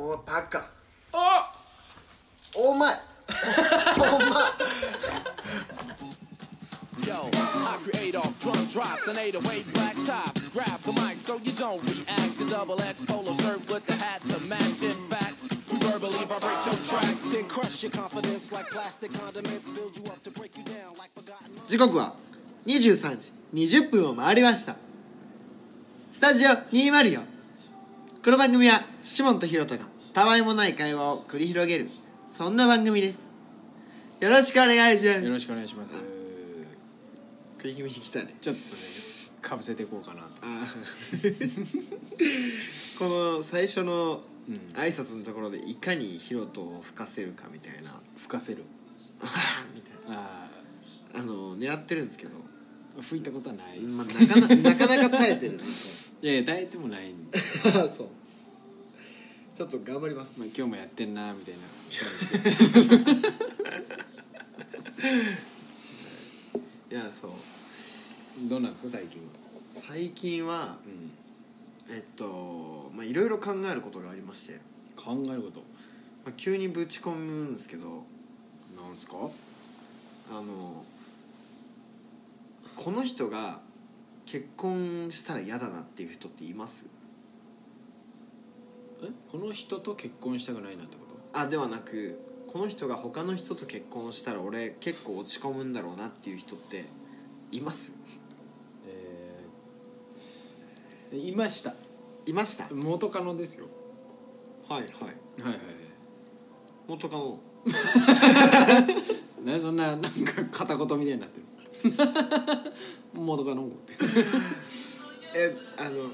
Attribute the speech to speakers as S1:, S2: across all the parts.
S1: おいバカ
S2: あ
S1: お前お前
S3: Yo, I create off drum drops and 808 black tops. Grab the mic so you don't react. The double X polo shirt with the hat to match. In fact, we verbally vibrate your track.
S4: Then crush your confidence like plastic condiments. Build you up to break you down like forgotten.
S1: 時刻は23時20分を回りましたスタジオ204この番組はシモンとヒロトがたわいもない会話を繰り広げる。そんな番組です。よろしくお願いします。
S2: よろしくお願いします。
S1: 食い気味に来たね。
S2: ちょっとねかぶせていこうかなと。
S1: この最初の
S2: うん。
S1: 挨拶のところでいかにヒロトを吹かせるかみたいな。
S2: 吹かせる。
S1: みたい
S2: あ
S1: なあの狙ってるんですけど、
S2: あ吹いたことはないで
S1: まあ、
S2: す、
S1: なかななかなか耐えてるんです
S2: いやいや耐えてもないんで、
S1: よそうちょっと頑張ります、
S2: まあ、今日もやってんなみたいな。
S1: いやそう。
S2: どうなんですか最近。
S1: 最近は
S2: うん。
S1: えっとまあいろいろ考えることがありまして、
S2: 考えること。
S1: まあ、急にぶち込むんですけど。
S2: なんすか？
S1: あのこの人が結婚したら嫌だなっていう人っています？
S2: えこの人と結婚したくないなってこと？
S1: あではなくこの人が他の人と結婚したら俺結構落ち込むんだろうなっていう人っています？
S2: えーいました。
S1: いました？
S2: 元カノですよ。
S1: はいはい。
S2: はいはいはい。
S1: 元カノ。
S2: 何 そんななんか片言みたいになってる。元カノ
S1: えあの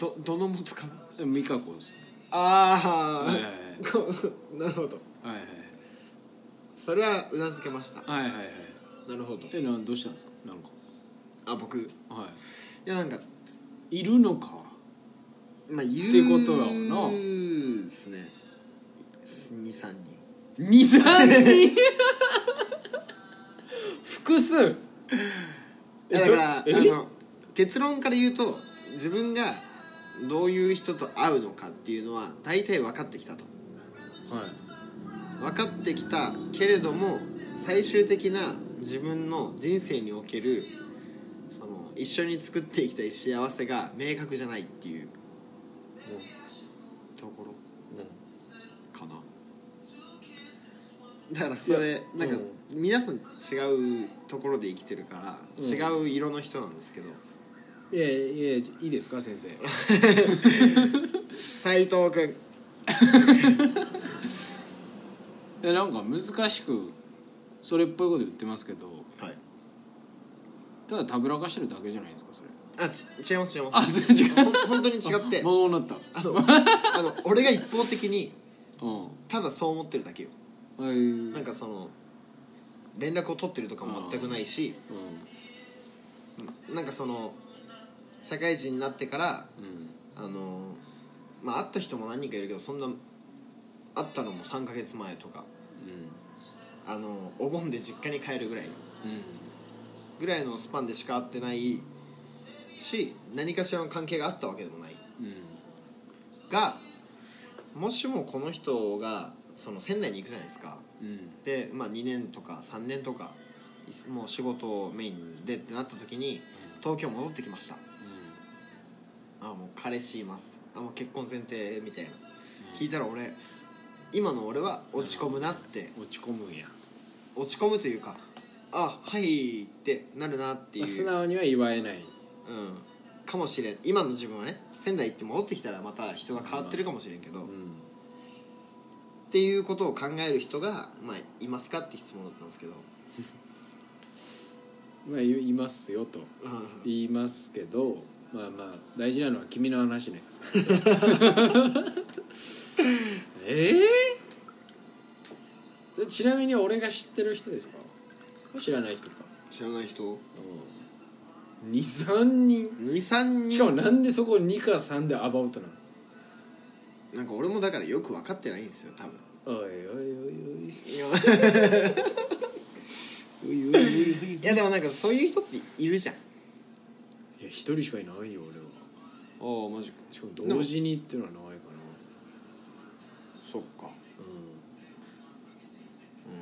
S1: どどの元カノ
S2: 美香子ですね。
S1: ああ、
S2: はいはいはい。
S1: なるほど。
S2: はい
S1: それはうなずけました。
S2: はいはいはい。はい
S1: なるほど。
S2: えなどうしたんですか？なんか。
S1: あ僕？い。
S2: は
S1: やなんか
S2: いいるのか？
S1: まあいる
S2: ってことやわな。
S1: ですね。23人。
S2: 23人？複数。
S1: いやだからあの結論から言うと自分がどういう人と会うのかっていうのは大体分かってきたと。
S2: はい。
S1: 分かってきたけれども最終的な自分の人生におけるその一緒に作っていきたい幸せが明確じゃないっていう。ところ。かなだからそれなんか
S2: う
S1: 皆さん違うところで生きてるから
S2: うん。
S1: 違う色の人なんですけど
S2: いやいやいいですか先生。
S1: 斉藤君。
S2: えなんか難しくそれっぽいこと言ってますけど。
S1: はい。
S2: ただたぶらかしてるだけじゃないですかそれ。
S1: あち違います違いま
S2: あ
S1: す
S2: それ違う。
S1: 本当に違って。
S2: 魔法になった。
S1: あのあの俺が一方的に
S2: うん。
S1: ただそう思ってるだけよ。
S2: はい。
S1: なんかその連絡を取ってるとかも全くないしなんかその社会人になってからあのまあ会った人も何人かいるけどそんな会ったのも3ヶ月前とか。あのお盆で実家に帰るぐらい。
S2: うん。
S1: ぐらいのスパンでしか会ってないし何かしらの関係があったわけでもない。
S2: うん。
S1: がもしもこの人がその仙台に行くじゃないですか。
S2: うん。
S1: で、まあ、2年とか3年とかいもう仕事をメインでってなった時に東京戻ってきましたあもう彼氏います。あもう結婚前提みたいな。聞いたら俺今の俺は落ち込むなって。
S2: 落ち込むんや。
S1: 落ち込むというかあはいってなるなっていう、
S2: 素直には言わえない。
S1: うん、かもしれん。今の自分はね仙台行って戻ってきたらまた人が変わってるかもしれんけど、っ
S2: うん
S1: ていうことを考える人が、まあ、いますかって質問だったんですけど、
S2: まあいいますよと
S1: うん。
S2: 言いますけどまあまあ大事なのは君の話です ええでちなみに俺が知ってる人ですか？知らない人か。
S1: 知らない人
S2: ？23人。
S1: 23
S2: しかも
S1: 人
S2: なんでそこ2か3でアバウトなの？
S1: なんか俺もだからよく分かってないんですよ多分。
S2: おいおいおいおい
S1: いや
S2: おいおいおい。
S1: いやでもなんかそういう人っているじゃん
S2: いや一人しかいないよ俺は。
S1: ああマジか。
S2: しかも同時にっていうのはないか
S1: そっか。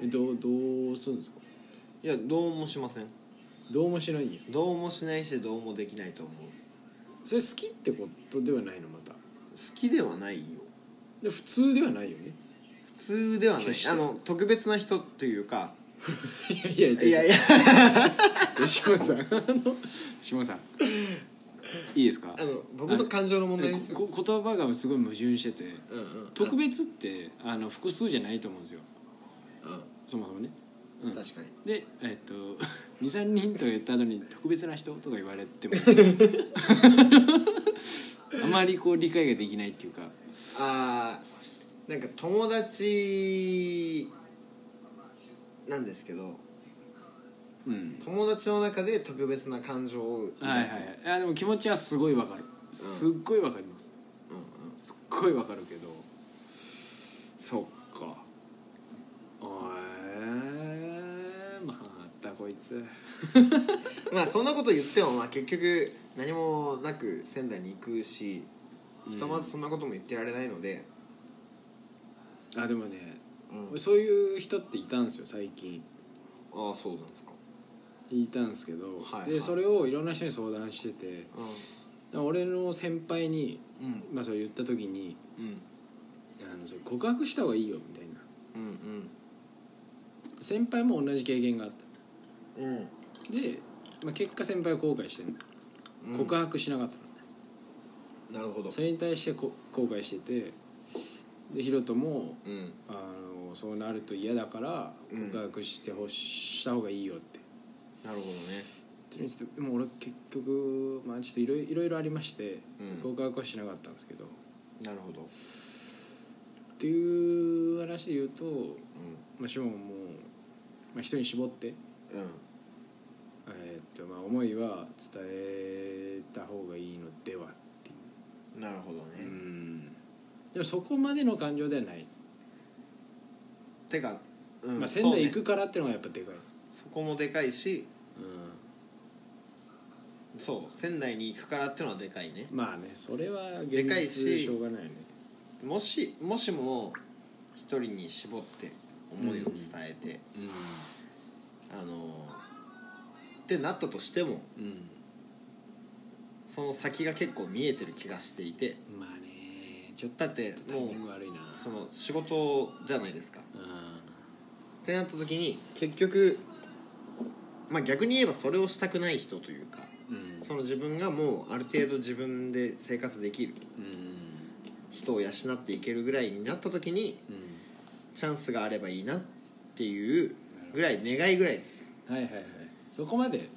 S2: えどうどうするんですか？
S1: いやどうもしません。
S2: どうもしないんや。
S1: どうもしないしどうもできないと思う。
S2: それ好きってことではないのまた。
S1: 好きではないよ。
S2: で普通ではないよね。
S1: 普通ではない。
S2: 決して。
S1: あの特別な人というか
S2: いやいや
S1: いやいや。
S2: 下さん。あの下さん。いいですか？
S1: あの僕の感情の問題です
S2: 言葉がすごい矛盾してて
S1: うんうん
S2: 特別ってあの複数じゃないと思うんですよ。
S1: う
S2: そもそもね、うん。
S1: ん確かに。
S2: でえっと 23人とか言った後に特別な人とか言われても あまりこう理解ができないっていうか。
S1: あーなんか友達なんですけど
S2: うん。
S1: 友達の中で特別な感情を抱く。
S2: はいはいはい。いやでも気持ちはすごいわかる。すっごいわかります。
S1: うんうん。
S2: すっごいわかるけど。そっか。おえまたこいつ。
S1: まあそんなこと言ってもまあ結局何もなく仙台に行くしひとまずそんなことも言ってられないので、
S2: あでもね
S1: うん。
S2: そういう人っていたんですよ最近。
S1: ああそうなんですか。
S2: いたんですけど、
S1: はいはい。
S2: でそれをいろんな人に相談してて俺の先輩に、
S1: うん。うん
S2: まあ、それ言った時に
S1: うん。
S2: あのそれ告白した方がいいよみたいな。
S1: うん
S2: 先輩も同じ経験があっ
S1: うんうん。
S2: たで、まあ、結果先輩は後悔してる、
S1: うん。
S2: 告白しなかったの。ね
S1: なるほど。
S2: それに対してこ後悔しててでヒロトも
S1: うん。
S2: あのそうなると嫌だから
S1: うん。
S2: 告白してほしした方がいいよって。
S1: なるほどね。
S2: でも俺結局まあちょっといろいろありまして、
S1: うん。
S2: 告白はしなかったんですけど。っ
S1: なるほど。
S2: ていう話で言うと、
S1: う
S2: まあ、シモンも、まあ、人に絞って、
S1: んうん。
S2: えーっとまあ、思いは伝えた方がいいのではっていう。
S1: なるほどね、
S2: うんでもそこまでの感情ではない、
S1: てか、うん
S2: まあ、仙台行くからっていうのがやっぱでかい、
S1: そこもでかいし
S2: う
S1: そう仙台に行くからってのはでかいね。
S2: ん、まあねそれは現
S1: でかい
S2: 実
S1: し
S2: しょうがないよね。
S1: もしもしも一人に絞って思いを伝えて、あのってなったとしても
S2: うん、うん。
S1: その先が結構見えてる気がしていて
S2: まあねちょっと
S1: だって
S2: タイ
S1: もう
S2: ミング悪いな。
S1: その仕事じゃないですか。
S2: う
S1: ってなった時に結局まあ逆に言えばそれをしたくない人というか
S2: んうん。
S1: その自分がもうある程度自分で生活できる
S2: うん。
S1: 人を養っていけるぐらいになった時に
S2: うん。
S1: チャンスがあればいいなっていうぐらい願いぐらいです。
S2: はいはいはい。そこまで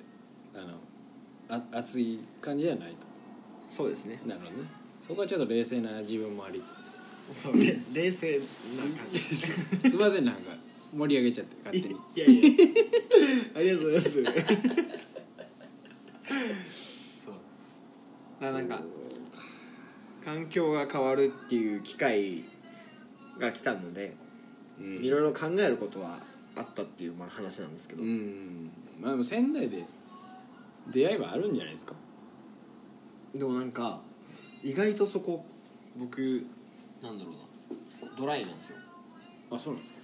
S2: あのあ熱い感じじゃないと。
S1: そうですね。
S2: なるほどねそこはちょっと冷静な自分もありつつ。
S1: そうれ冷静な感じ。で す
S2: すいませんなんか盛り上げちゃって勝手に。
S1: いやいやありがとうございます。そう。だからなんか環境が変わるっていう機会が来たので
S2: うん。
S1: いろいろ考えることはあったっていうまあ話なんですけど、
S2: うん。まあでも仙台で出会いはあるんじゃないですか。
S1: でもなんか意外とそこ僕なんだろうな。ドライなんですよ。
S2: あそうなんですか。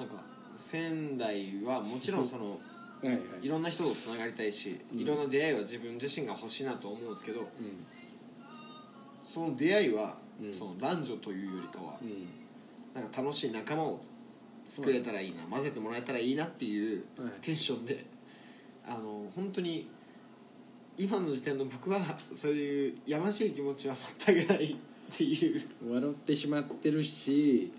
S1: なんか仙台はもちろんその
S2: はいはい。
S1: いろんな人とつながりたいし、いろんな出会いは自分自身が欲しいなと思うんですけど
S2: う
S1: その出会いは、
S2: うん。
S1: その男女というよりかは
S2: んうん。
S1: なんか楽しい仲間を作れたらいいな、混ぜてもらえたらいいなっていう
S2: はい。
S1: テンションで、あの本当に今の時点の僕はそういうやましい気持ちは全くないっていう。
S2: 笑ってしまってるし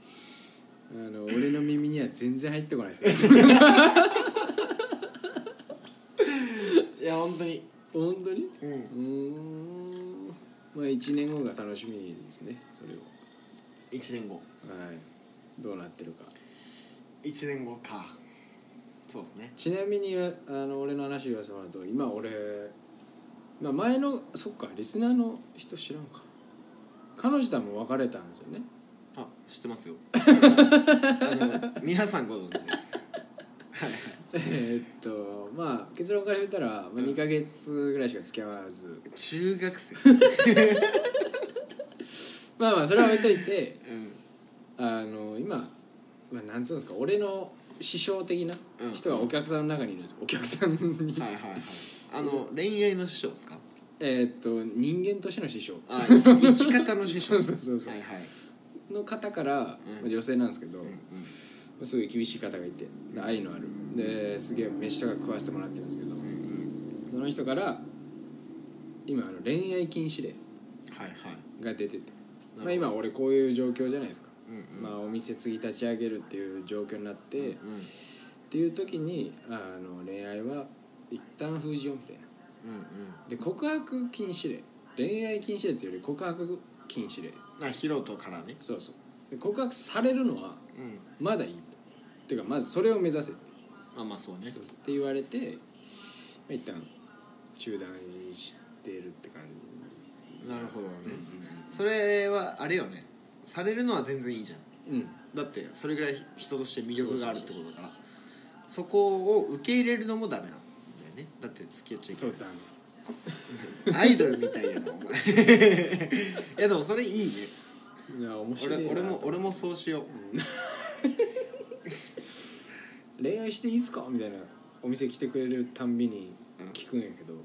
S2: あの 俺の耳には全然入ってこないです。ね
S1: いや本当に。
S2: 本当に？
S1: うん。
S2: うーん。まあ1年後が楽しみですねそれを。
S1: 1年後。
S2: はい。どうなってるか。
S1: 1年後か。そうですね。
S2: ちなみにあの俺の話言わせてもらうと今俺、まあ、前のそっかリスナーの人知らんか。彼女とはもう別れたんですよね。
S1: あ知ってますよ。あの皆さんご存知です。
S2: えーっとまあ結論から言ったら、まあ、2ヶ月ぐらいしか付き合わず。
S1: 中学生。
S2: まあまあそれは置いといて
S1: うん。
S2: あの今、まあ、なんつうんですか俺の師匠的な人がお客さんの中にいるんですよ。お客さんに、
S1: はいはいはいあの恋愛の師匠ですか？
S2: えーっと人間としての師匠。
S1: あ生き方の師匠。
S2: そうそうそうそう
S1: はいはい。
S2: の方から、女性なんですけど、
S1: うん
S2: すごい厳しい方がいてで愛のある。ですげえ飯とか食わせてもらってるんですけど
S1: うんうん。
S2: その人から今あの恋愛禁止令
S1: はいはい。
S2: が出てて、まあ、今俺こういう状況じゃないですか、
S1: うんうん。
S2: まあ、お店次立ち上げるっていう状況になって、っ
S1: うん。
S2: ていう時にあの恋愛は一旦封じようみたいな。
S1: うん
S2: で告白禁止令。恋愛禁止令っていうより告白禁止令。
S1: うんあヒロトからね。
S2: そうそう。で告白されるのは
S1: うん。
S2: まだいい。っていうかまずそれを目指せって。
S1: あまあそうね。
S2: そうそう。って言われて、まあ、一旦中断してるって感じ。
S1: なるほどね。それはあれよね。されるのは全然いいじゃん。
S2: うん。
S1: だってそれぐらい人として魅力があるってことだから。そこを受け入れるのもダメなんだよね。だって付き合っちゃいけ
S2: そうだね。
S1: ないアイドルみたいやなお前 いやでもそれいいね。
S2: いや面白いな。
S1: 俺俺も俺もそうしよう。
S2: 恋愛していいっすか？みたいなお店来てくれるたんびに
S1: うん
S2: 聞くんやけど、
S1: うん。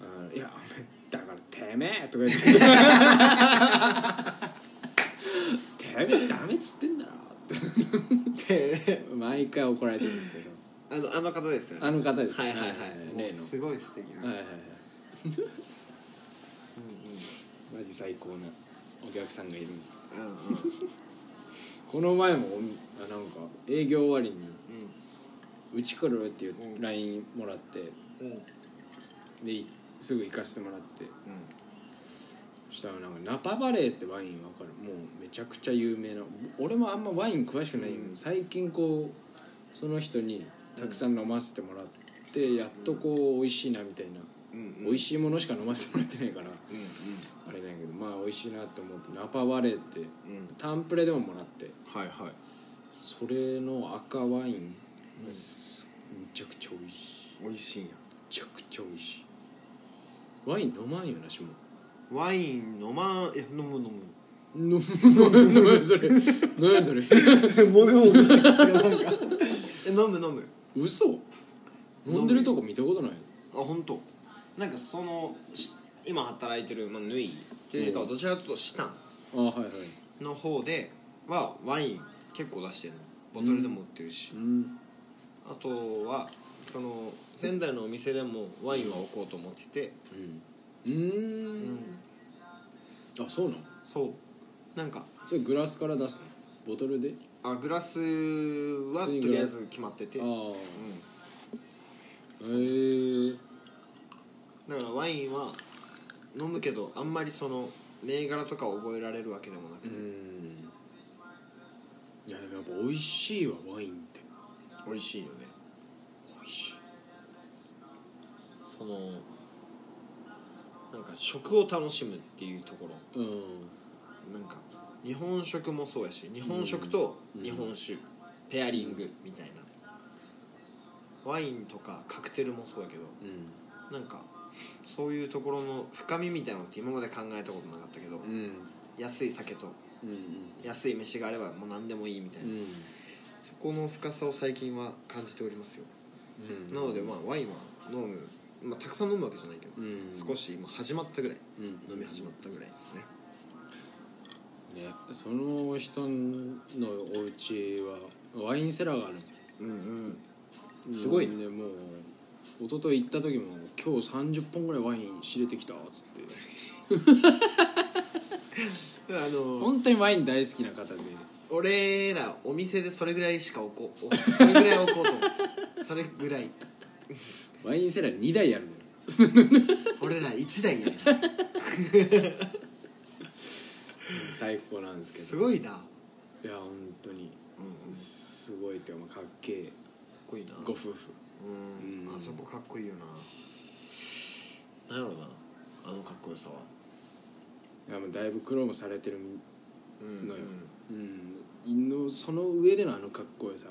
S2: あのいやお前だからてめえとか言って。てめえダメっつってんだろ。っ て毎回怒られてるんですけど
S1: あのあの方ですよね。
S2: あの方です
S1: はいはいはい。
S2: 例の
S1: もうすごい素敵な、
S2: はいはいはい。
S1: うん
S2: マジ最高なお客さんがいるんですよ。
S1: うんうん。うん
S2: この前もあなんか営業終わりに
S1: う「
S2: うち来る?」っていう
S1: うん LINE
S2: LINE もらって
S1: んうん。
S2: でいすぐ行かせてもらって。そしたらなんかナパバレーってワインわかる。もうめちゃくちゃ有名な。俺もあんまワイン詳しくない
S1: うん。
S2: 最近こうその人にたくさん飲ませてもらって、やっとこう美味しいなみたいな、
S1: うんうん。
S2: 美味しいものしか飲ませてもらってないから
S1: うん
S2: あれなんやけどまあ美味しいなと思ってナパバレーって
S1: うん。うん
S2: タンプレでももらって
S1: はいはい。
S2: それの赤ワインめちゃくちゃ美味しい。
S1: 美味しいんや。
S2: めちゃくちゃ美味しい。ワイン飲まんよなしも。
S1: ワイン飲まんえ飲む飲む。
S2: 飲む飲む飲むそれ。何それ。
S1: もぐもぐして口がなんか。え飲む飲む
S2: 嘘？飲んでるとこ見たことない
S1: あ本当。なんかそのし今働いてる、まあ、縫い。というよりかはどちらかというとシタン。
S2: あはいはい。
S1: の方ではワイン結構出してるの。ボトルでも売ってるし、
S2: うん。
S1: あとはその仙台のお店でもワインは置こうと思ってて、
S2: うん。うん。あそうなの？
S1: そう。なんか
S2: それグラスから出すの？ボトルで？
S1: あグラスはとりあえず決まってて、
S2: あ
S1: うん、
S2: あへえ。
S1: だからワインは飲むけどあんまりその銘柄とかを覚えられるわけでもなく
S2: う
S1: て、
S2: ん。いやでもやっぱ美味しいわワインって。
S1: 美味しいよね。
S2: 美味しい。
S1: そのなんか食を楽しむっていうところ。
S2: うん。
S1: なんか日本食もそうやし日本食と
S2: うん。
S1: 日本酒、ペアリングみたいな。ワインとかカクテルもそうやけど
S2: うん。
S1: なんかそういうところの深みみたいなのって今まで考えたことなかったけど、
S2: うん。
S1: 安い酒と
S2: うん
S1: 安い飯があればもう何でもいいみたいな、
S2: うん。
S1: そこの深さを最近は感じておりますよ、
S2: うん。
S1: なのでまあワインは飲む、まあ、たくさん飲むわけじゃないけど、
S2: うん。
S1: 少し今始まったぐらい。
S2: うん。
S1: 飲み始まったぐらいですね
S2: ねその人のお家はワインセラーがあるんですよ。
S1: うんうん。すごい。ね
S2: ねもう一昨日行った時も「今日30本ぐらいワイン仕入れてきた」っつって。
S1: あの
S2: 本当にワイン大好きな方で。
S1: 俺らお店でそれぐらいしか置こう。おそれぐらい置こうと思う。それぐらい。
S2: ワインセラー2台あるのよ。
S1: 俺ら1台やね
S2: 最高なんですけど。
S1: すごいな。い
S2: や本当に。
S1: うんうん。か
S2: すごいっていうかまあかっけえ
S1: っこいいな。
S2: ご夫婦。
S1: うん。
S2: うん。
S1: あそこかっこいいよな。なんやろうなあのかっこよさは。い
S2: やもうだいぶ苦労もされてる
S1: うん
S2: のよ。
S1: うん
S2: うん。のその上でのあのかっこよさ。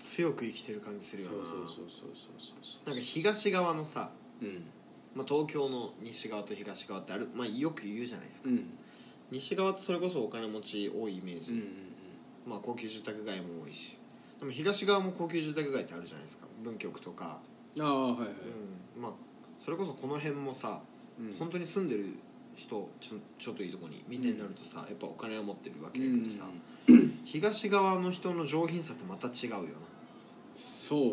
S1: 強く生きてる感じするよな。
S2: そうそうそうそうそうそう。
S1: なんか東側のさ、
S2: うん
S1: まあ、東京の西側と東側ってある、まあ、よく言うじゃないですか。
S2: うん。
S1: 西側ってそれこそお金持ち多いイメージ、
S2: うんうん
S1: まあ高級住宅街も多いし。でも東側も高級住宅街ってあるじゃないですか。文京区とか、
S2: うんああはいはい。
S1: うん、まあそれこそこの辺もさ、
S2: うん。
S1: 本当に住んでる人ちょちょっといいとこにみたいになるとさ、やっぱお金を持ってるわけだけどさ、東側の人の上品さってまた違うよな、
S2: そうね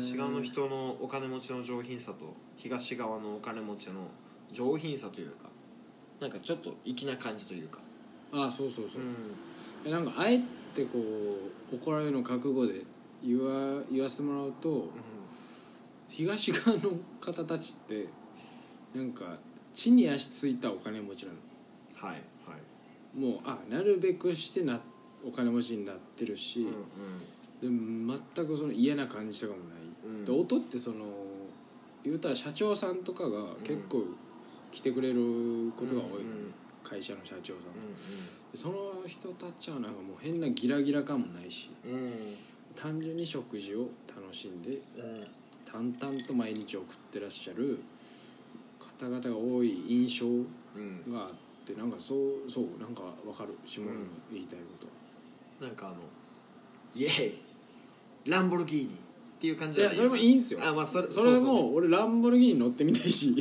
S1: 西側の人のお金持ちの上品さと東側のお金持ちの上品さというかなんかちょっと粋な感じというか。
S2: ああそうそうそう。
S1: う、ん。
S2: えなんかあえてこう怒られるの覚悟で言わ言わせてもらうと東側の方たちってなんか地に足ついたお金持ちなの。
S1: はいはい。
S2: もうあなるべくしてなお金持ちになってるし、
S1: うん
S2: でも全くその嫌な感じとかもない、
S1: うん
S2: で音ってその言うたら社長さんとかが結構来てくれることが多い。会社の社長さん、その人たちはなんかもう変なギラギラ感もないし。
S1: んうん。うん
S2: 単純に食事を楽しんで
S1: うん。
S2: 淡々と毎日送ってらっしゃる方々が多い印象
S1: うん。
S2: があってなんかそうそうなんかわかる。下野の言いたいこと、
S1: なんかあのイエーイ。ランボルギーニっていう感じじゃない
S2: それもいいんすよ。
S1: あまあそれ
S2: それ
S1: うう
S2: も俺ランボルギーニ乗ってみたいし。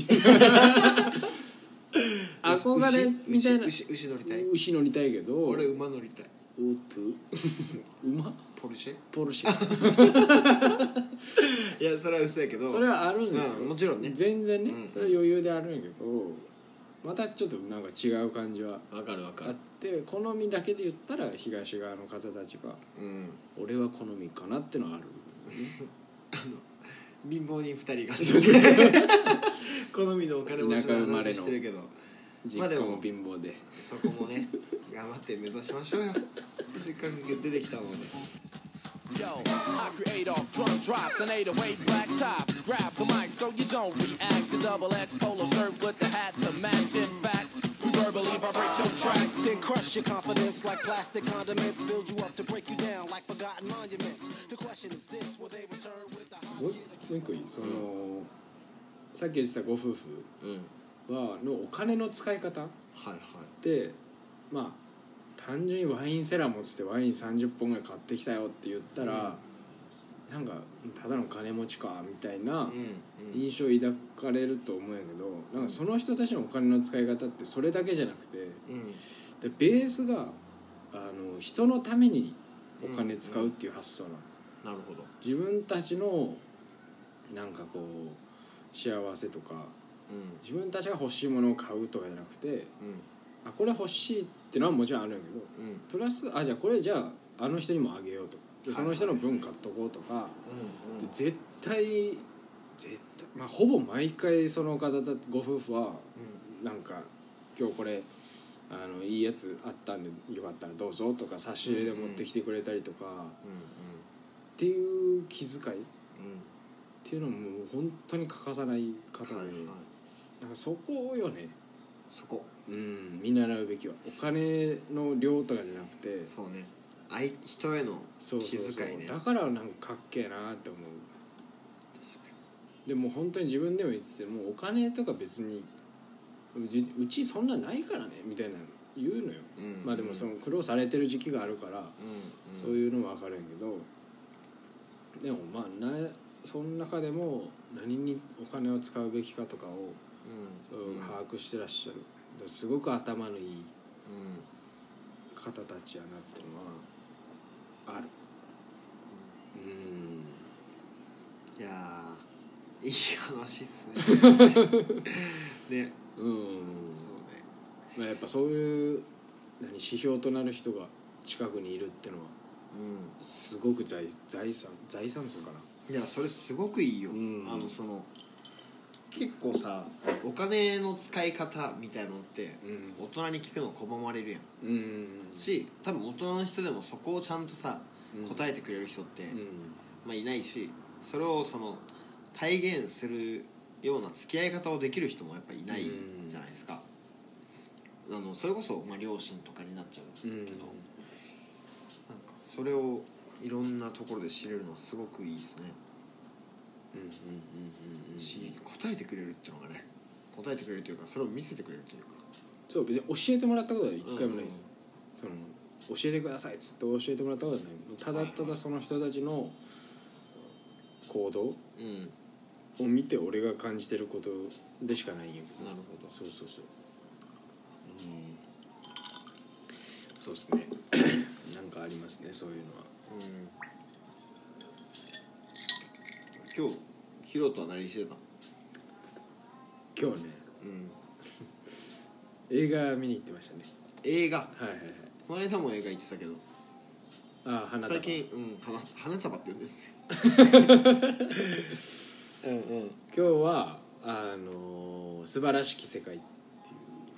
S2: 憧れみたいな。
S1: 牛牛牛乗りたい
S2: 牛乗りたいけど
S1: 俺馬乗りたい
S2: おっと馬
S1: ポルシェ
S2: ポルシェ
S1: いやそれは嘘やけど
S2: それはあるんですよ、
S1: うんもちろんね
S2: 全然ね、
S1: うん
S2: それは余裕であるんやけどまたちょっとなんか違う感じは
S1: わかるわか
S2: あって好みだけで言ったら東側の方たちが
S1: うん
S2: 俺は好みかなってのはある
S1: 貧乏人二人が好みのお金持ちの話してるけど
S2: 実
S1: まあでも
S2: 家も貧乏で、
S1: そこもね頑張って目指しましょうよせっかく出てきたので
S3: Yo, I create off drum drops and 808 black tops. Grab the mic so you don't react. The double X polo shirt with the hat to match. In fact, we verbally vibrate your track.
S4: Then crush your confidence like plastic condiments. Build you up to break you down like forgotten monuments. The question is this will they return with the
S2: もうもう一個いいその、さっき言ってたご夫婦
S1: うん
S2: はのお金の使い方っ
S1: はいはい
S2: てまあ単純にワインセラー持っててワイン30本ぐらい買ってきたよって言ったら、なんかただの金持ちかみたいな印象を抱かれると思うんやけどなんかその人たちのお金の使い方ってそれだけじゃなくて
S1: うん。
S2: でベースがあの人のためにお金使うっていう発想なの。
S1: なるほど。
S2: 自分たちのなんかこう幸せとか
S1: うん。
S2: 自分たちが欲しいものを買うとかじゃなくて
S1: うん。
S2: あこれ欲しいってのはもちろんあるんやけど
S1: うん。
S2: プラスあじゃあこれじゃああの人にもあげようとかでその人の分買っとこうとか。
S1: うん
S2: で絶対絶対まあほぼ毎回その方たご夫婦はなんか今日これあのいいやつあったんでよかったらどうぞとか差し入れで持ってきてくれたりとか。っていう気遣いっていうのももう本当に欠かさない方で、
S1: は
S2: なんかそこよね。
S1: そこ。
S2: うん見習うべきは。お金の量とかじゃなくて。
S1: そうね愛人への
S2: そう
S1: 気
S2: そうそう。
S1: 遣いね。
S2: だからなんかかっけえなって思う。でも本当に自分でも言っててもうお金とか別にうちうちそんなないからねみたいなの言うのよ、
S1: うん
S2: まあでもその苦労されてる時期があるから、
S1: うん
S2: そういうのも分かるんやけどでもまあなその中でも何にお金を使うべきかとかを
S1: うん。
S2: そう把握してらっしゃる。だからすごく頭のいい
S1: うん。
S2: 方たちやなっていうのはある。うん。
S1: いやーいい話っすね。ね。
S2: うん。
S1: そうね。
S2: まあ、やっぱそういう何指標となる人が近くにいるってのは
S1: う
S2: すごく財財産財産でするかな。ん
S1: いやそれすごくいいよ、
S2: うん。
S1: あのその結構さお金の使い方みたいなのって
S2: う
S1: 大人に聞くの拒まれるやん。
S2: んうん。
S1: し多分大人の人でもそこをちゃんとさ
S2: うん。
S1: 答えてくれる人って、
S2: うん。
S1: まあ、いないしそれをその体現するような付き合い方をできる人もやっぱいないじゃないですか、あのそれこそ、まあ、両親とかになっちゃうけど、なんかそれをいろんなところで知れるのはすごくいいですね、し答えてくれるっていうのがね答えてくれるというかそれを見せてくれるというか。
S2: そう別に教えてもらったことは一回もないです、その教えてくださいっつって教えてもらったことはない。ただただその人たちの行動
S1: うん。
S2: を見て俺が感じてることでしかないんやけど
S1: なるほど。
S2: そうそうそう。うん。そうですね。なんかありますねそういうのは
S1: 今日ヒロとは何してた
S2: 今日ね
S1: うん。
S2: 映画見に行ってましたね。
S1: 映画？
S2: はいはいはい。
S1: この間も映画行ってたけど。
S2: ああ花束。
S1: 最近うん花花束って言うんですね。うんうん。
S2: 今日はあのー素晴らしき世界」ってい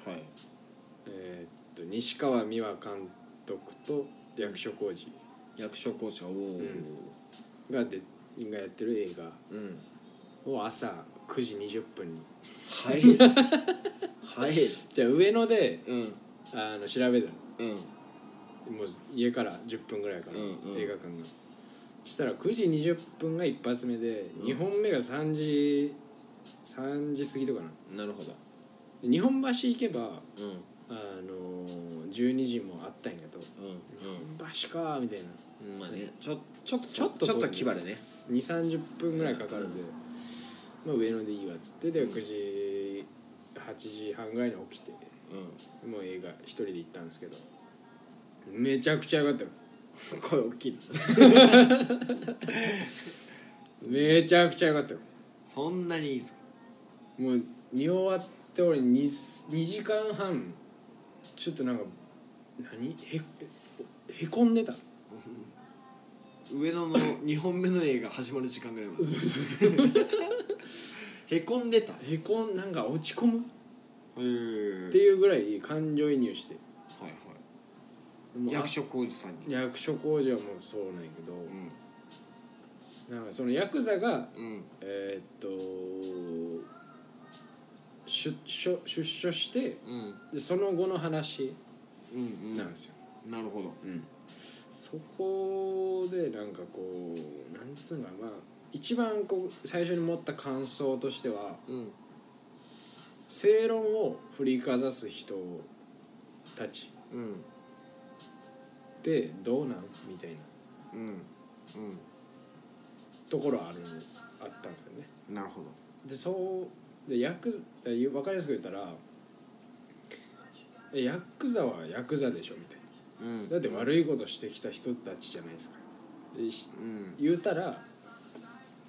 S2: う。
S1: はい。
S2: えーっと西川美和監督と役所広司。
S1: 役所講師おお
S2: がでがやってる映画。
S1: うん。
S2: を朝9時20分に。
S1: はい。はい。
S2: じゃあ上野で
S1: うん。
S2: あの調べたの。
S1: うん。
S2: もう家から10分ぐらいから、
S1: うんうん。
S2: 映画館が。そしたら9時20分が一発目で、2本目が3時3時過ぎとかな。
S1: なるほど。
S2: で日本橋行けば
S1: うん。
S2: あのー12時もあったんやけど
S1: うん。
S2: 日本橋かみたいな。
S1: うん。まあねちょちょ
S2: ちょっと
S1: ちょっと気張るね。
S2: 2 3 0分ぐらいかかるんで、まあ、上野でいいわっつって。で9時8時半ぐらいに起きて。
S1: う
S2: もう映画一人で行ったんですけど。めちゃくちゃ良かったよ。
S1: ん 声大きい
S2: めちゃくちゃ良かったよ。
S1: そんなにいいっすか？
S2: もう見終わって俺 2, 2時間半ちょっとなんか何？へへこんでた
S1: 上野の2本目の映画始まる時間ぐらいまで。
S2: そうそうそう。
S1: へこんでた。へ
S2: へこんなんか落ち込む？っ
S1: え。
S2: ていうぐらい感情移入して。
S1: はい
S2: もう
S1: はい役所広司さんに。
S2: 役所広司はもうそうなんやけど、
S1: うん。
S2: なんかそのヤクザが
S1: うん。
S2: えーっと出所出所して
S1: うん。
S2: でその後の話
S1: うんうん。
S2: なんですよ、
S1: なるほど
S2: そこでなんかこうなんつうのまあ一番こう最初に持った感想としては
S1: うん。
S2: 正論を振りかざす人たち。
S1: うん。
S2: ってどうなん？みたいな。
S1: うん。う
S2: ところあるあったんですよね。
S1: んなるほど。
S2: でそうでヤクザで分かりやすく言ったらえヤクザはヤクザでしょみたい
S1: うん。
S2: なだって悪いことしてきた人たちじゃないですか。でし
S1: うん。
S2: 言うたら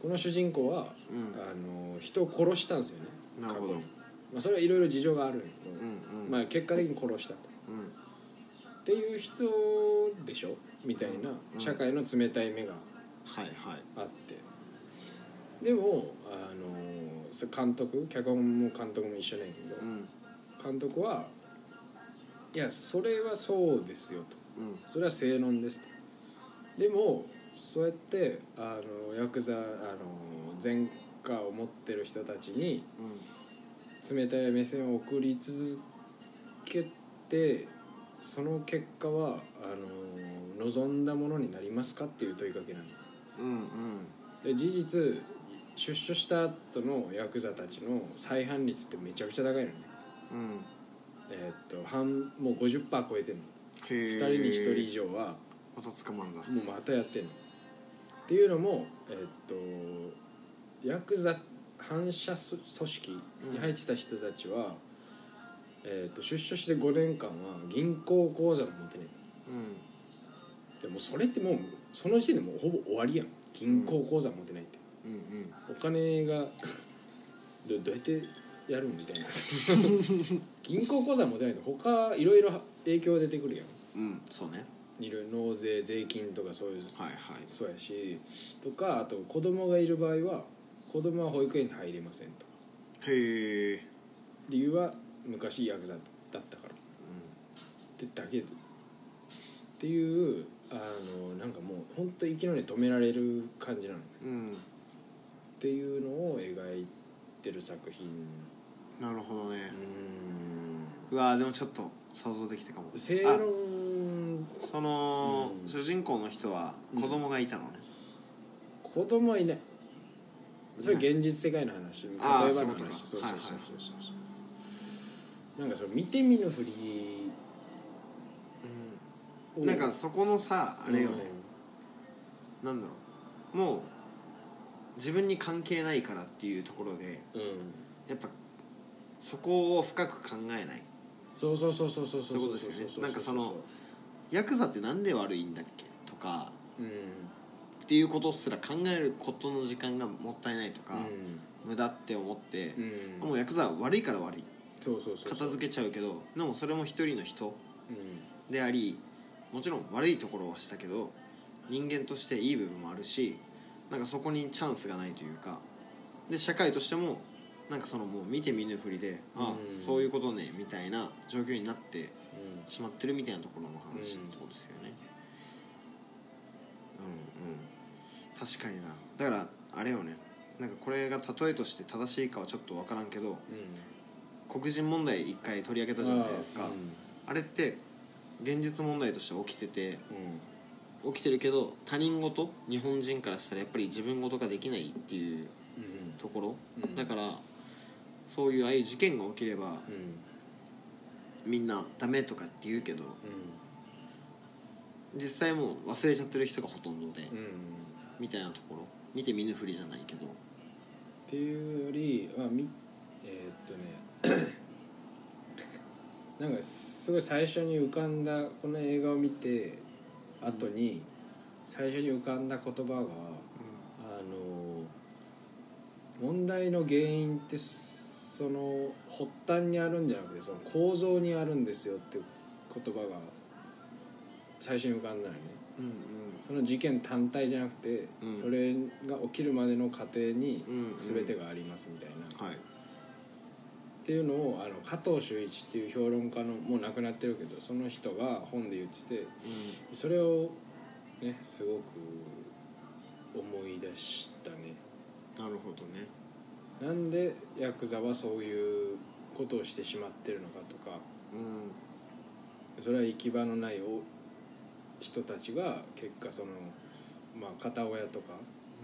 S2: この主人公は、
S1: うん。
S2: あの人を殺したんですよね。
S1: なるほど。
S2: 過去に。まあ、それはいろいろ事情があるんだけど、
S1: うんうん。
S2: まあ、結果的に殺したと。
S1: うん。
S2: っていう人でしょ？みたいな
S1: うん。
S2: 社会の冷たい目が
S1: はいはい。
S2: あって。でもあのそれ監督？脚本も監督も一緒なんやけど、
S1: うん。
S2: 監督はいやそれはそうですよと。
S1: うん。
S2: それは正論ですと。でもそうやってあのヤクザあの前科を持ってる人たちに冷たい目線を送り続けてその結果はあの望んだものになりますかっていう問いかけなの
S1: うんうん。
S2: で事実出所した後のヤクザたちの再犯率ってめちゃくちゃ高いのね。
S1: うん
S2: えーっと半もう50%超えてんの。
S1: へえ
S2: 2人に1人以上は。
S1: また捕まんだ
S2: もうまたやってんの。っていうのもえーっとヤクザ反社組織に入ってた人たちは、えーっと出所して5年間は銀行口座も持てない
S1: うん。
S2: でもそれってもうその時点でもうほぼ終わりやん。銀行口座持てないって、
S1: うん。
S2: お金がどどうやってやるんみたいな 銀行口座持てないと他いろいろ影響出てくるやん。
S1: うんうんそうね。
S2: いろいろ納税税金とかそういう
S1: はいはい。
S2: そうやしとかあと子供がいる場合は子供は保育園に入れませんと。
S1: へえ。
S2: 理由は昔ヤクザだったから。ってだけで。っていうあのなんかもう本当息の根止められる感じなのっ
S1: うん。
S2: ていうのを描いてる作品。
S1: なるほどね。
S2: う
S1: うわーでもちょっと想像できたかも。
S2: ん正
S1: あ
S2: 論
S1: その
S2: うん。
S1: 主人公の人は子供がいたのね。
S2: 子供はいない。それ現実世界の話。例え
S1: あー
S2: ばの
S1: そういうことか。
S2: 話そうそうそうそう
S1: はいはい
S2: そうそう。なんかその見て見ぬふりを
S1: なんかそこのさあれよね、なんだろう。もう自分に関係ないからっていうところで
S2: うん、うん。
S1: やっぱそこを深く考えない
S2: そうそうそうそうそうそう
S1: そういうことですよねなんかそのヤクザってなんで悪いんだっけとか
S2: うん
S1: っていうことすら考えることの時間がもったいないとか、無駄って思って
S2: う、ん
S1: もうヤクザは悪いから悪い
S2: そうそうそう
S1: 片付けちゃうけどでもそれも一人の人でありもちろん悪いところはしたけど人間としていい部分もあるしなんかそこにチャンスがないというかで社会としてもなんかそのもう見て見ぬふりで、あ
S2: うん。
S1: そういうことねみたいな状況になって
S2: うん。
S1: しまってるみたいなところの話
S2: うん
S1: ってことですよね。うん。うん確かにな。だからあれよね。なんかこれが例えとして正しいかはちょっと分からんけど
S2: うん。
S1: 黒人問題一回取り上げたじゃないですか。
S2: あー
S1: あれって現実問題として起きてて
S2: うん。
S1: 起きてるけど他人事日本人からしたらやっぱり自分事ができないっていう
S2: うん。
S1: ところ、
S2: うん。
S1: だからそういうああいう事件が起きれば
S2: うん。
S1: みんなダメとかって言うけど
S2: う
S1: 実際もう忘れちゃってる人がほとんどで、
S2: んうん。
S1: みたいなところ見て見ぬふりじゃないけど。
S2: っていうよりまあみえーっとね なんかすごい最初に浮かんだこの映画を見て後に最初に浮かんだ言葉が、あの問題の原因ってその発端にあるんじゃなくてその構造にあるんですよっていう言葉が最初に浮かんだよね。
S1: うんうん。
S2: その事件単体じゃなくて、
S1: うん。
S2: それが起きるまでの過程に
S1: うん
S2: 全てがありますみたいな、
S1: はい。
S2: っていうのをあの加藤修一っていう評論家のもう亡くなってるけどその人が本で言っててそれをねすごく思い出したね。
S1: なるほどね
S2: なんでヤクザはそういうことをしてしまってるのかとか。
S1: うん。
S2: それは行き場のないお人たちが結果そのまあ片親とか、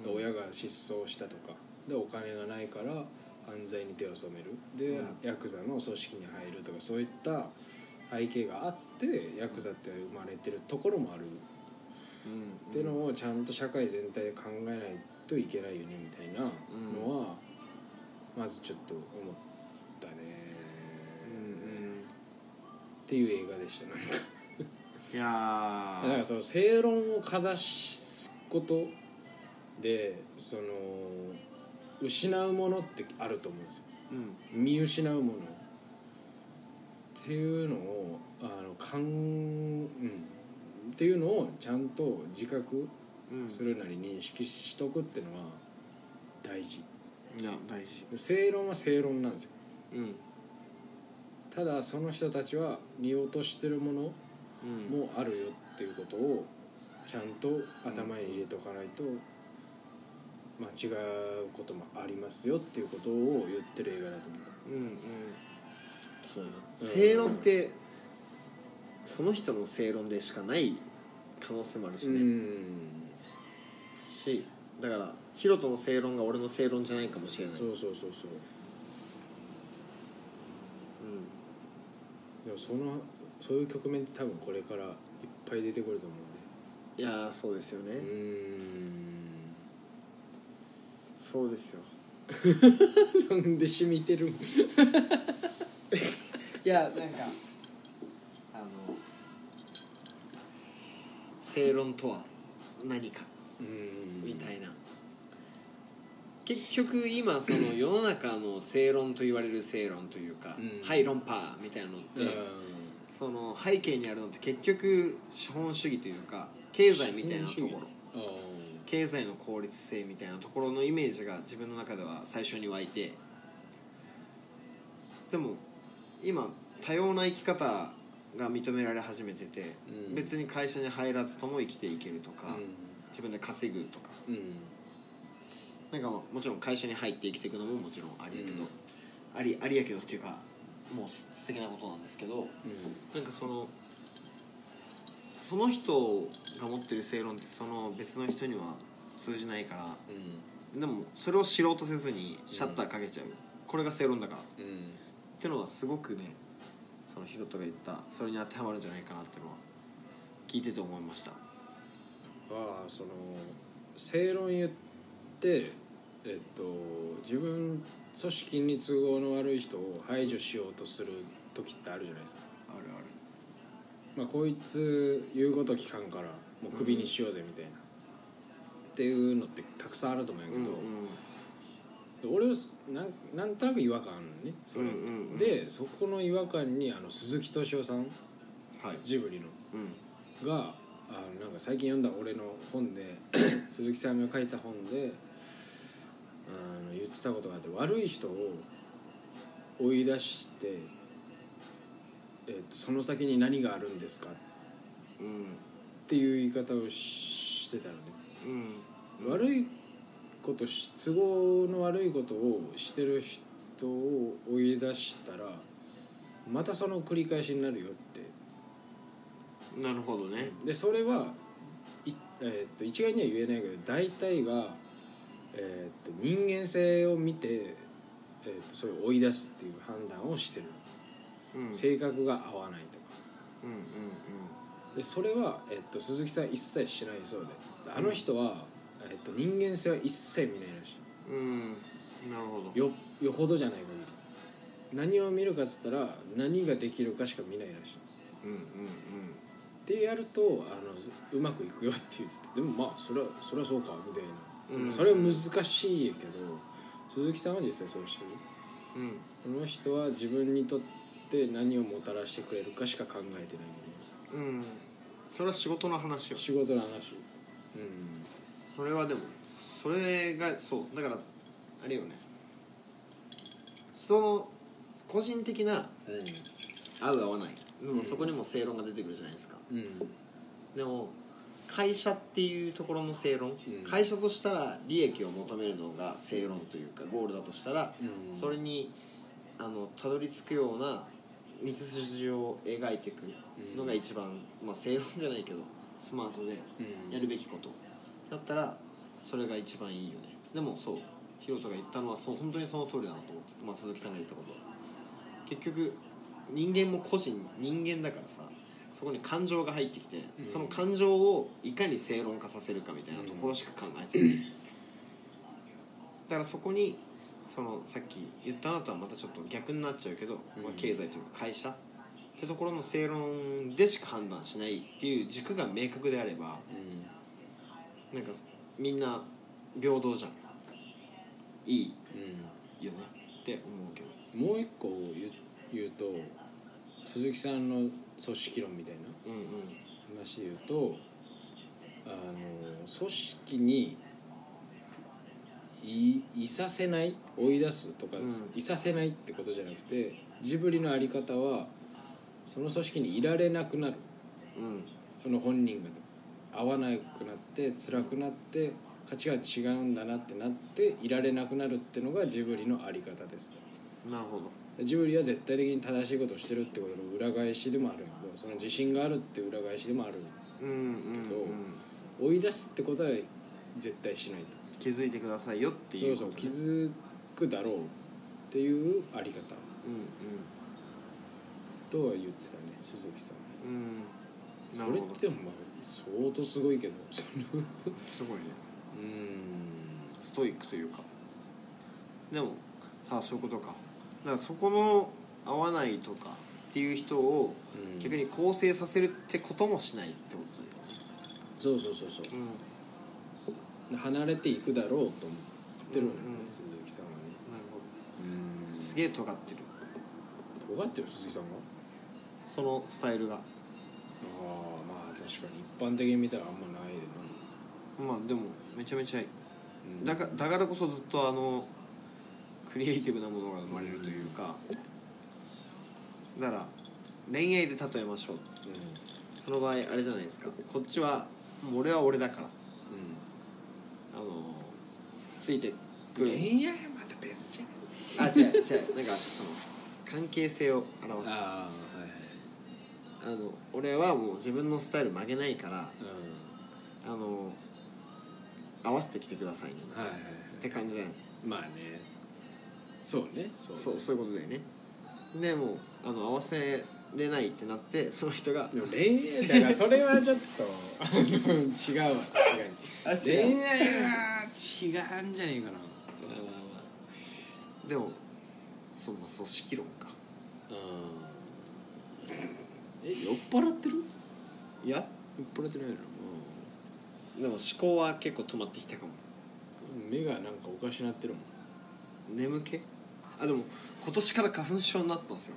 S1: うん。
S2: 親が失踪したとか。でお金がないから犯罪に手を染める。で、
S1: うん。
S2: ヤクザの組織に入るとかそういった背景があってヤクザって生まれてるところもある。
S1: うん。
S2: っていうのをちゃんと社会全体で考えないといけないよねみたいなのは、まずちょっと思ったね、
S1: うんうん。
S2: っていう映画でしたなんか。
S1: いや
S2: だからその正論をかざすことでその失うものってあると思うんですよ。
S1: うん。
S2: 見失うものっていうのをあのかん、うん、っていうのをちゃんと自覚
S1: うん。
S2: するなり認識しとくっていうのは大事
S1: いや大事。
S2: 正論は正論なんですよ。
S1: うん。
S2: ただその人たちは見落としてるもの
S1: うん。
S2: もあるよっていうことをちゃんと頭に入れておかないと間違うこともありますよっていうことを言ってる映画だと思う。
S1: うんうん。そうな
S2: うん。
S1: 正論ってその人の正論でしかない可能性もあるしね、
S2: うん。
S1: しだからヒロトの正論が俺の正論じゃないかもしれない。
S2: そうそうそうそう。でもそのそういう局面って多分これからいっぱい出てくると思
S1: うん、いやーそうですよね、
S2: うん。
S1: そうですよ。
S2: なんで染みてる
S1: いやなんかあの正論とは何か。
S2: うん
S1: みたいな。結局今その世の中の正論と言われる正論というか、
S2: うん。
S1: はい論破みたいなのって、その背景にあるのって結局資本主義というか経済みたいなところ。
S2: あ
S1: 経済の効率性みたいなところのイメージが自分の中では最初に湧いて。でも今多様な生き方が認められ始めてて、
S2: うん。
S1: 別に会社に入らずとも生きていけるとか、自分で稼ぐとか。
S2: うん。うん
S1: なんかももちろん会社に入って生きていくのももちろんありやけど、
S2: うん
S1: ありありやけどっていうかもう素敵なことなんですけど
S2: うん。
S1: なんかそのその人が持ってる正論ってその別の人には通じないから
S2: うん。
S1: でもそれを知ろうとせずにシャッターかけちゃう、これが正論だから。っ
S2: うん。
S1: ていうのはすごくねそのヒロトが言ったそれに当てはまるんじゃないかなっていうのは聞いてて思いました
S2: がその正論言ってえっと自分組織に都合の悪い人を排除しようとする時ってあるじゃないですか、
S1: あるある。
S2: まあ、こいつ言うこと聞かんからもうクビにしようぜみたいな、っていうのってたくさんあると思うんやけ
S1: うん
S2: ど、俺はなんなんとなく違和感あるのねそれ、でそこの違和感にあの鈴木敏夫さん。
S1: はい。
S2: ジブリの。
S1: うん。
S2: があのなんか最近読んだ俺の本で 鈴木さんが書いた本であの言ってたことがあって悪い人を追い出して、えっとその先に何があるんですか？
S1: うん
S2: っていう言い方をしてたのね、
S1: うん。
S2: 悪いことし都合の悪いことをしてる人を追い出したらまたその繰り返しになるよって
S1: なるほどね。
S2: でそれはい、えーっと一概には言えないけど大体が、えーっと人間性を見て、えーっとそういう追い出すっていう判断をしてる、
S1: うん。うん
S2: 性格が合わないとか。
S1: うんうん
S2: でそれは、えーっと鈴木さん一切しないそうで。あの人は、えーっと人間性は一切見ないらし
S1: うんうん。なるほど。
S2: いよよほどじゃない限り何を見るかっつったら何ができるかしか見ないらしい。
S1: うんうん
S2: でやるとあのずうまくいくよって言ってて。でもまあそれはそれはそうかみたいな、
S1: うん。
S2: それは難しいけど鈴木さんは実際そうしてる？
S1: うん。うん
S2: この人は自分にとって何をもたらしてくれるかしか考えてない
S1: うん。それは仕事の話よ。
S2: 仕事の話。う
S1: それはでもそれがそう。だからあれよね。人の個人的なん。
S2: う
S1: 合う合わない。でもそこにも正論が出てくるじゃないですか。
S2: んうん
S1: でも会社っていうところの正論、
S2: ん。
S1: 会社としたら利益を求めるのが正論というかゴールだとしたら、
S2: うん。
S1: それにあのたどり着くような道筋を描いていくのが一番、まあ、正論じゃないけどスマートで
S2: うん。
S1: やるべきこと、だったらそれが一番いいよね。でもそうヒロトが言ったのはそう本当にその通りだなと思って、まあ、鈴木さんが言ったこと。は結局人間も個人人間だからさそこに感情が入ってきて、その感情をいかに正論化させるかみたいなところしか考えてない、だからそこにそのさっき言ったのとはまたちょっと逆になっちゃうけど、まあ、経済というか会社ってところの正論でしか判断しないっていう軸が明確であればなんかみんな平等じゃん。いい
S2: うん
S1: よねって思うけど。
S2: うんもう一個言う言うと鈴木さんの組織論みたいな
S1: うんうん。
S2: 話で言うとあの組織にいいさせない追い出すとか、
S1: うん。
S2: いさせないってことじゃなくてジブリの在り方はその組織にいられなくなる。
S1: うん。
S2: その本人が合わなくなって辛くなって価値観違うんだなってなっていられなくなるってのがジブリの在り方です。
S1: なるほど
S2: ジブリは絶対的に正しいことをしてるってことの裏返しでもある。けどその自信があるって裏返しでもある。
S1: うんうんうん
S2: 追い出すってことは絶対しないと。
S1: 気づいてくださいよってい
S2: そうう
S1: ことね
S2: そう気づくだろうっていうあり方。
S1: うん
S2: とは言ってたね鈴木さん。
S1: うん。
S2: それってまあ相当すごいけど。
S1: すごいね。
S2: うん。
S1: ストイックというか。でもさあそういうことか。だからそこの合わないとかっていう人を
S2: うん。
S1: 逆に構成させるってこともしないってことだよね。
S2: そうそうそうそう。
S1: うん。
S2: 離れていくだろうと思ってるのよね、
S1: うん
S2: 鈴木さんはね。
S1: なるほ
S2: うん。
S1: どすげえ尖ってる。
S2: 尖ってる鈴木さんが？
S1: そのスタイルが。
S2: ああまあ確かに。一般的に見たらあんまないで
S1: まあでもめちゃめちゃいい。
S2: な
S1: だかだからこそずっとあのクリエイティブなものが生まれるというかだから恋愛で例えましょう。
S2: うん。
S1: その場合あれじゃないですか。こっちは俺は俺だから。あのついてくる。
S2: 恋愛はまた別じゃん。
S1: あ違う違う。なんかその関係性を表す。
S2: ああはい
S1: あの俺はもう自分のスタイル曲げないから
S2: はい
S1: あの合わせてきてくださいね。
S2: うんはいはい。
S1: って感じだよ
S2: まあねそうね。そうね。
S1: そうそういうことだよね。でもあの合わせれないってなってその人が
S2: でも恋愛だからそれはちょっとあの違うわさすがに。
S1: あ違う。
S2: 恋愛は違うんじゃねえかな。
S1: でもそうまあ組織論か。
S2: え酔っ払ってる？
S1: いや？
S2: 酔っ払ってないの
S1: でも思考は結構止まってきたかも。
S2: うん目がなんかおかしなってるもん。
S1: 眠気？あでも今年から花粉症になったんですよ。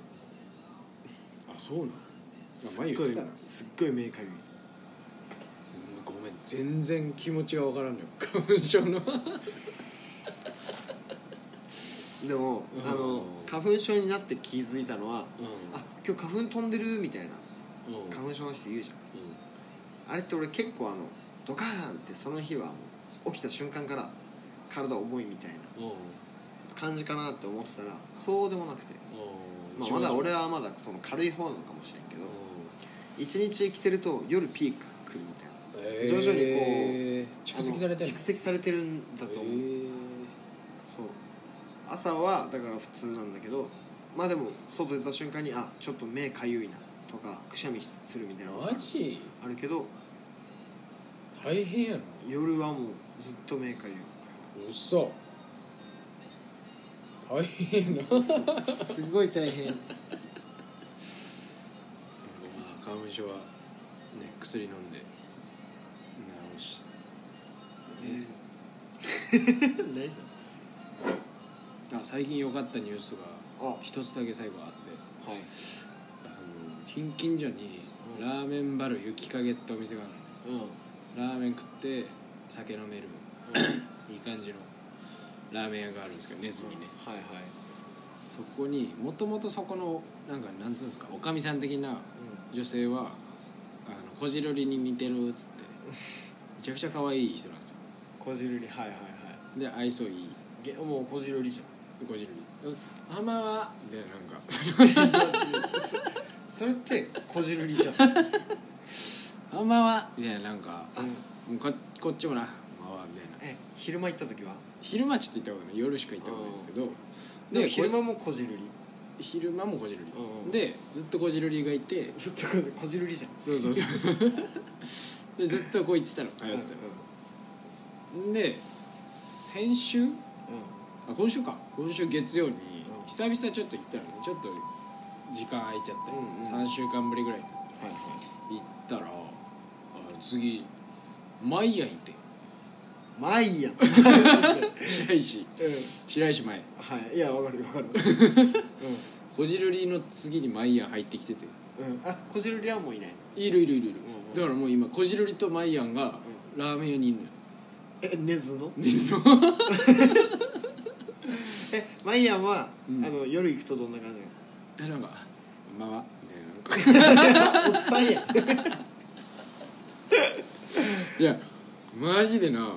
S2: あそうなの？あ前
S1: っすっごい目かゆい。
S2: ごめん全然気持ちがわからんのよ。花粉症の。
S1: でも
S2: うん。
S1: あの花粉症になって気づいたのは
S2: うん。
S1: あ今日花粉飛んでるみたいな
S2: うん。
S1: 花粉症の人言うじゃん。あれって俺結構あのドカーンってその日はもう起きた瞬間から体重いみたいな感じかなって思ってたらそうでもなくて、
S2: うん。
S1: まあ、まだ俺はまだその軽い方なのかもしれんけど一日生きてると夜ピーク来るみたいな。
S2: えー。
S1: 徐々にこう
S2: 蓄積されてる
S1: 蓄積されてるんだと思う、そう。朝はだから普通なんだけどまあでも外出た瞬間にあちょっと目かゆいなとかくしゃみするみたいなのが
S2: マジ？
S1: あるけど
S2: 大変やな。
S1: 夜はもうずっと目かゆい
S2: 嘘大変やな
S1: すごい大変。
S2: まあ花粉症はね薬飲んで治し
S1: 何
S2: あ最近良かったニュースが
S1: あ
S2: 一つだけ最後あって。
S1: はい。
S2: あの近近所に
S1: うん
S2: ラーメンバル雪影ってお店があるの
S1: うん。
S2: ラーメン食って酒飲める。いい感じのラーメン屋があるんですけど根津にね。
S1: はいはい。
S2: そこにもともとそこのなんかなんつうんですかおかみさん的な女性はあのこじるりに似てるっつってめちゃくちゃ可愛い人なんですよ。
S1: こじるりはいはいはい。
S2: で愛想いい。
S1: げもうこじるりじゃん。
S2: こじるり「あまは」でなんか。
S1: それってこじるりじゃん「
S2: あまは」みたいななんか「あもうここっちもな。まは」みたいな。
S1: え昼間行った時は？
S2: 昼間ちょっと行ったことない夜しか行ったことないんですけど
S1: で昼間もこじるり。
S2: 昼間もこじるり、でずっとこじるりがいて。
S1: ずっとこじるりじゃん。
S2: そうそうそう。でずっとこう言ってたの通ってたの、で先週？
S1: うん。
S2: あ今週か。今週月曜に
S1: ん。
S2: 久々ちょっと行ったらね。ちょっと時間空いちゃって、
S1: うんうん。
S2: 3週間ぶりぐらいに。
S1: はいはい。
S2: 行ったらあ次マイヤンいて
S1: まあいいや。ん
S2: 白石。白石前
S1: はい。いやわかるわかる。
S2: こじるりの次にマイヤン入ってきてて。
S1: うん、うん、あこじるりはもういない
S2: いるいるいるいる、
S1: うんうん。
S2: だからもう今こじるりとマイヤンがラーメン屋にいるのよ。
S1: え根津の？
S2: 水の。
S1: えマイヤンは、
S2: うん。
S1: あの夜行くとどんな感じ
S2: えなんか「まあ」みたいな
S1: おっさんやん。
S2: いやマジでな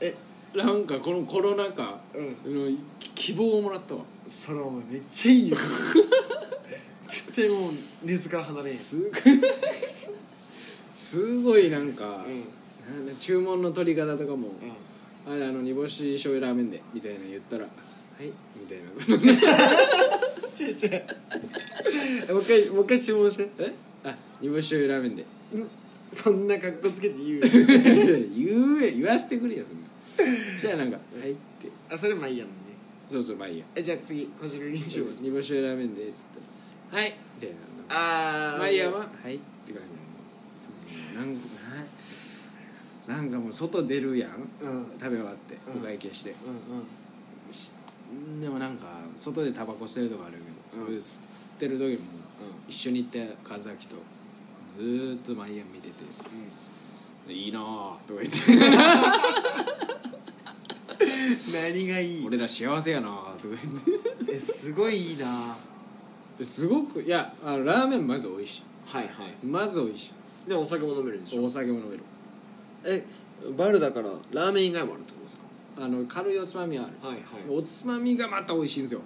S1: え
S2: なんかこのコロナ禍
S1: うん。
S2: の希望をもらったわ。
S1: それお前めっちゃいいよ。絶対もう根津から離れんやん。
S2: すごいすごいなんか、
S1: うん
S2: なんだ注文の取り方とかも
S1: うん「
S2: ああの煮干し醤油ラーメンで」みたいな言ったら「はい」みたいな。
S1: 違う違う。えもう一回もう一回注文して。
S2: え？あ煮干し醤油ラーメンで。
S1: うんそんな格好つけて言う
S2: 言え言わせてくれよそんなそしたらなんか「はい」って。
S1: あそれマイヤンのね。
S2: そうそうまあいいや。
S1: えじゃあ次こじるりにしよう
S2: 煮干しラーメンですって。はいみたいな。
S1: あー。
S2: まあいいやははいって感じそのなんかななんかもう外出るやん。
S1: うん。うん
S2: 食べ終わって
S1: うん。
S2: お会計して、
S1: うん
S2: しでもなんか外でタバコ吸ってるとかあるけど、
S1: うん。
S2: それ吸ってる時も一緒に行った和明とずーっとマイアン見てて「いいなあとか言って
S1: 何がい「い？
S2: 俺ら幸せやな。あとか
S1: えすごいいいな。
S2: すごくいやあのラーメンまず美味しい。
S1: はいはい。
S2: まず美味しい。
S1: でお酒も飲めるんでしょ？
S2: お酒も飲める。
S1: えバルだからラーメン以外もあるってことですか？
S2: あの軽いおつまみはある。
S1: はい
S2: おつまみがまた美味しいんですよ。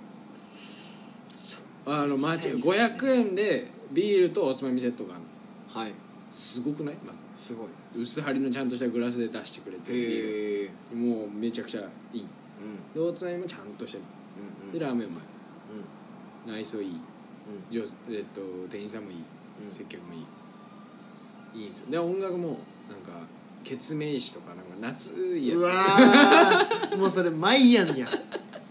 S2: あのマジ
S1: そう
S2: 500円でビールとおつまみセットがあるの。
S1: はい
S2: すごくない？まず。
S1: すごい。
S2: 薄張りのちゃんとしたグラスで出してくれてもうめちゃくちゃいい。
S1: うん。
S2: でおつまみもちゃんとしてる。
S1: うんうん。
S2: でラーメンうま
S1: う
S2: い内装いい。
S1: ん。
S2: 上手えっと店員さんもいい、
S1: うん。
S2: 接客もいい。いいんですよ。で音楽もなんか決命詞とかなんか夏いやつ。
S1: うわー。もうそれマイアンや。ん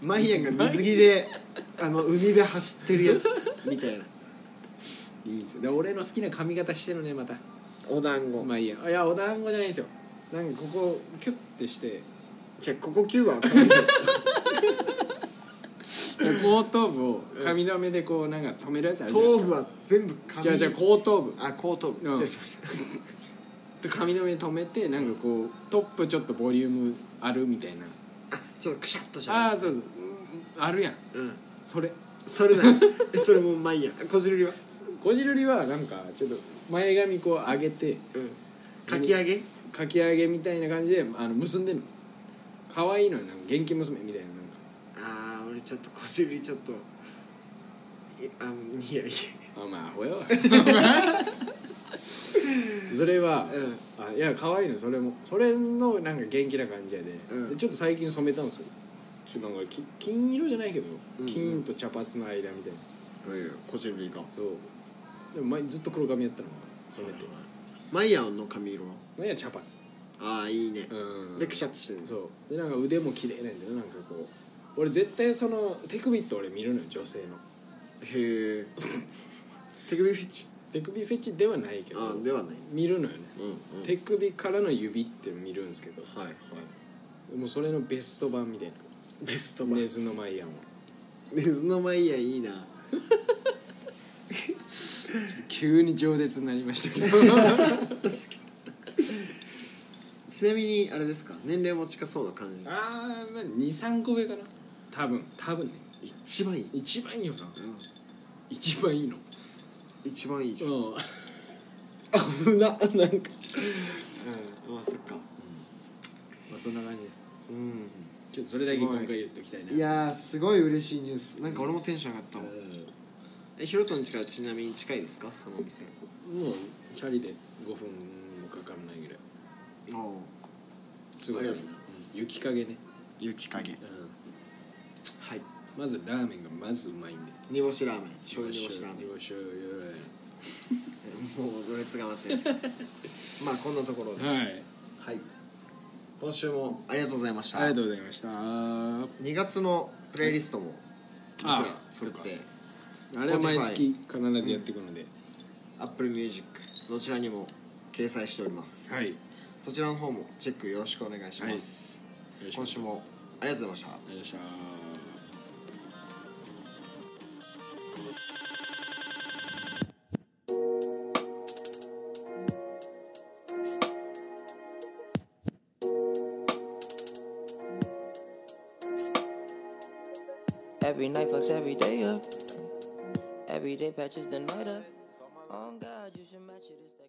S1: マイアンが水着で あの海で走ってるやつみたいな。い
S2: いんですよ。で俺の好きな髪型してるねまた
S1: お団子。
S2: まあいいや。いやお団子じゃないんですよ。なんかここキュッてして。
S1: じゃあここ9は
S2: 後 頭部を髪留めでこうなんか止めるやつあるじゃないですか。
S1: 頭部は全部髪
S2: じゃあじゃあ後頭部。
S1: あ後頭部。
S2: うん。
S1: 失礼しました。
S2: で髪留め止めてなんかこうトップちょっとボリュームあるみたいな。
S1: あちょっとくしゃっとした
S2: ああそう。うんあるやん。
S1: うん。
S2: それ。
S1: それだ。えそれもマイアンこじるりは？
S2: こじるりはなんかちょっと前髪こう上げて
S1: うん。かき揚げ？
S2: かき揚げみたいな感じであの結んでんの。可愛いのよなんか元気娘みたいななんか。
S1: ああ俺ちょっとこじるりちょっといあいやい。や
S2: あまあアホやわ それは、
S1: う
S2: あいや可愛いのそれも。それのなんか元気な感じやで,、
S1: うん。
S2: でちょっと最近染めたんですよ。ちょっとなんかき金色じゃないけど、
S1: うん
S2: 金と茶髪の間みたいな。
S1: こじるりが
S2: そう。でも前ずっと黒髪やったの。が染めて
S1: マイアンの髪色は？
S2: 前は茶髪
S1: ああいいね。
S2: うん。
S1: でくしゃっとしてる。
S2: そう。でなんか腕も綺麗なんだよなんかこう。俺絶対その手首って俺見るのよ女性の。
S1: へえ手首フィッチ
S2: 手首フェチではないけど
S1: あではない
S2: 見るのよね、
S1: うんうん。
S2: 手首からの指って見るんですけど。
S1: はいはい。
S2: もうそれのベスト版みたいな。
S1: ベストバ
S2: ネズのマイアンは
S1: ネズのマイアンいいな
S2: 急に饒舌になりましたけど。
S1: ちなみにあれですか？年齢も近そうな感じ？
S2: ああまあ23個上かな。多分多分ね。
S1: 一番いい、
S2: 一番いいよな。
S1: うん、
S2: 一番いいの。
S1: 一番いいじゃん、
S2: うん。
S1: 危ななんか。うん。まあそっか。
S2: まあそんな感じです。
S1: うん。
S2: ちょっとそれだけ今回言っておきたいな。い
S1: やーすごい嬉しいニュース。なんか俺もテンション上がったもん。
S2: う
S1: えヒロトの家からちなみに近いですか？そのお店。
S2: んもうチャリで5分もかからないぐらい。
S1: お
S2: すごい。
S1: ありがとうござい
S2: うん。雪かげね、
S1: 雪影。
S2: うん、
S1: はい。
S2: まずラーメンがまずうまいんで。
S1: 煮干しラーメン。醤油煮干しラーメン。
S2: 煮干し
S1: もう行列が待ってる まあこんなところで。
S2: はい。
S1: はい。今週もありがとうございました。
S2: ありがとうございましたあ
S1: 2月のプレイリストも僕ら
S2: あ
S1: 作って
S2: れは毎月必ずやっていくので、
S1: Apple Music どちらにも掲載しております。
S2: はい。
S1: そちらの方もチェックよろしくお願いします、
S2: はい。
S1: 今週もありがとうございました
S2: ありがとうございました。
S5: Every night fucks every day up. Every day patches the night up. On God, you should match it.